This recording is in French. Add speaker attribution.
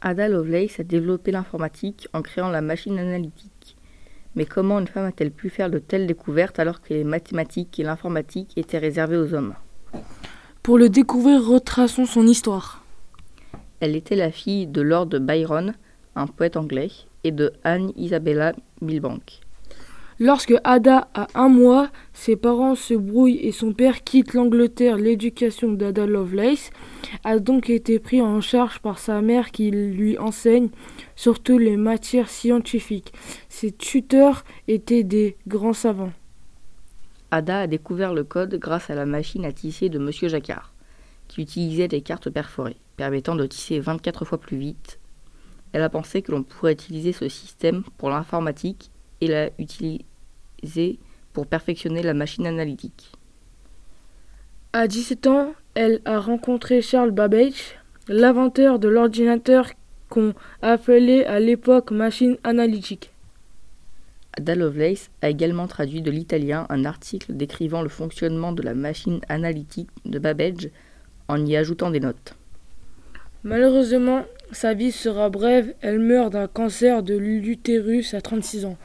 Speaker 1: Ada Lovelace a développé l'informatique en créant la machine analytique. Mais comment une femme a-t-elle pu faire de telles découvertes alors que les mathématiques et l'informatique étaient réservées aux hommes?
Speaker 2: Pour le découvrir, retraçons son histoire.
Speaker 1: Elle était la fille de Lord Byron, un poète anglais, et de Anne Isabella Milbank.
Speaker 2: Lorsque Ada a un mois, ses parents se brouillent et son père quitte l'Angleterre. L'éducation d'Ada Lovelace a donc été prise en charge par sa mère qui lui enseigne surtout les matières scientifiques. Ses tuteurs étaient des grands savants.
Speaker 1: Ada a découvert le code grâce à la machine à tisser de Monsieur Jacquard, qui utilisait des cartes perforées, permettant de tisser 24 fois plus vite. Elle a pensé que l'on pourrait utiliser ce système pour l'informatique et l'a utilisé pour perfectionner la machine analytique.
Speaker 2: À 17 ans, elle a rencontré Charles Babbage, l'inventeur de l'ordinateur qu'on appelait à l'époque machine analytique.
Speaker 1: Ada Lovelace a également traduit de l'italien un article décrivant le fonctionnement de la machine analytique de Babbage en y ajoutant des notes.
Speaker 2: Malheureusement, sa vie sera brève, elle meurt d'un cancer de l'utérus à 36 ans.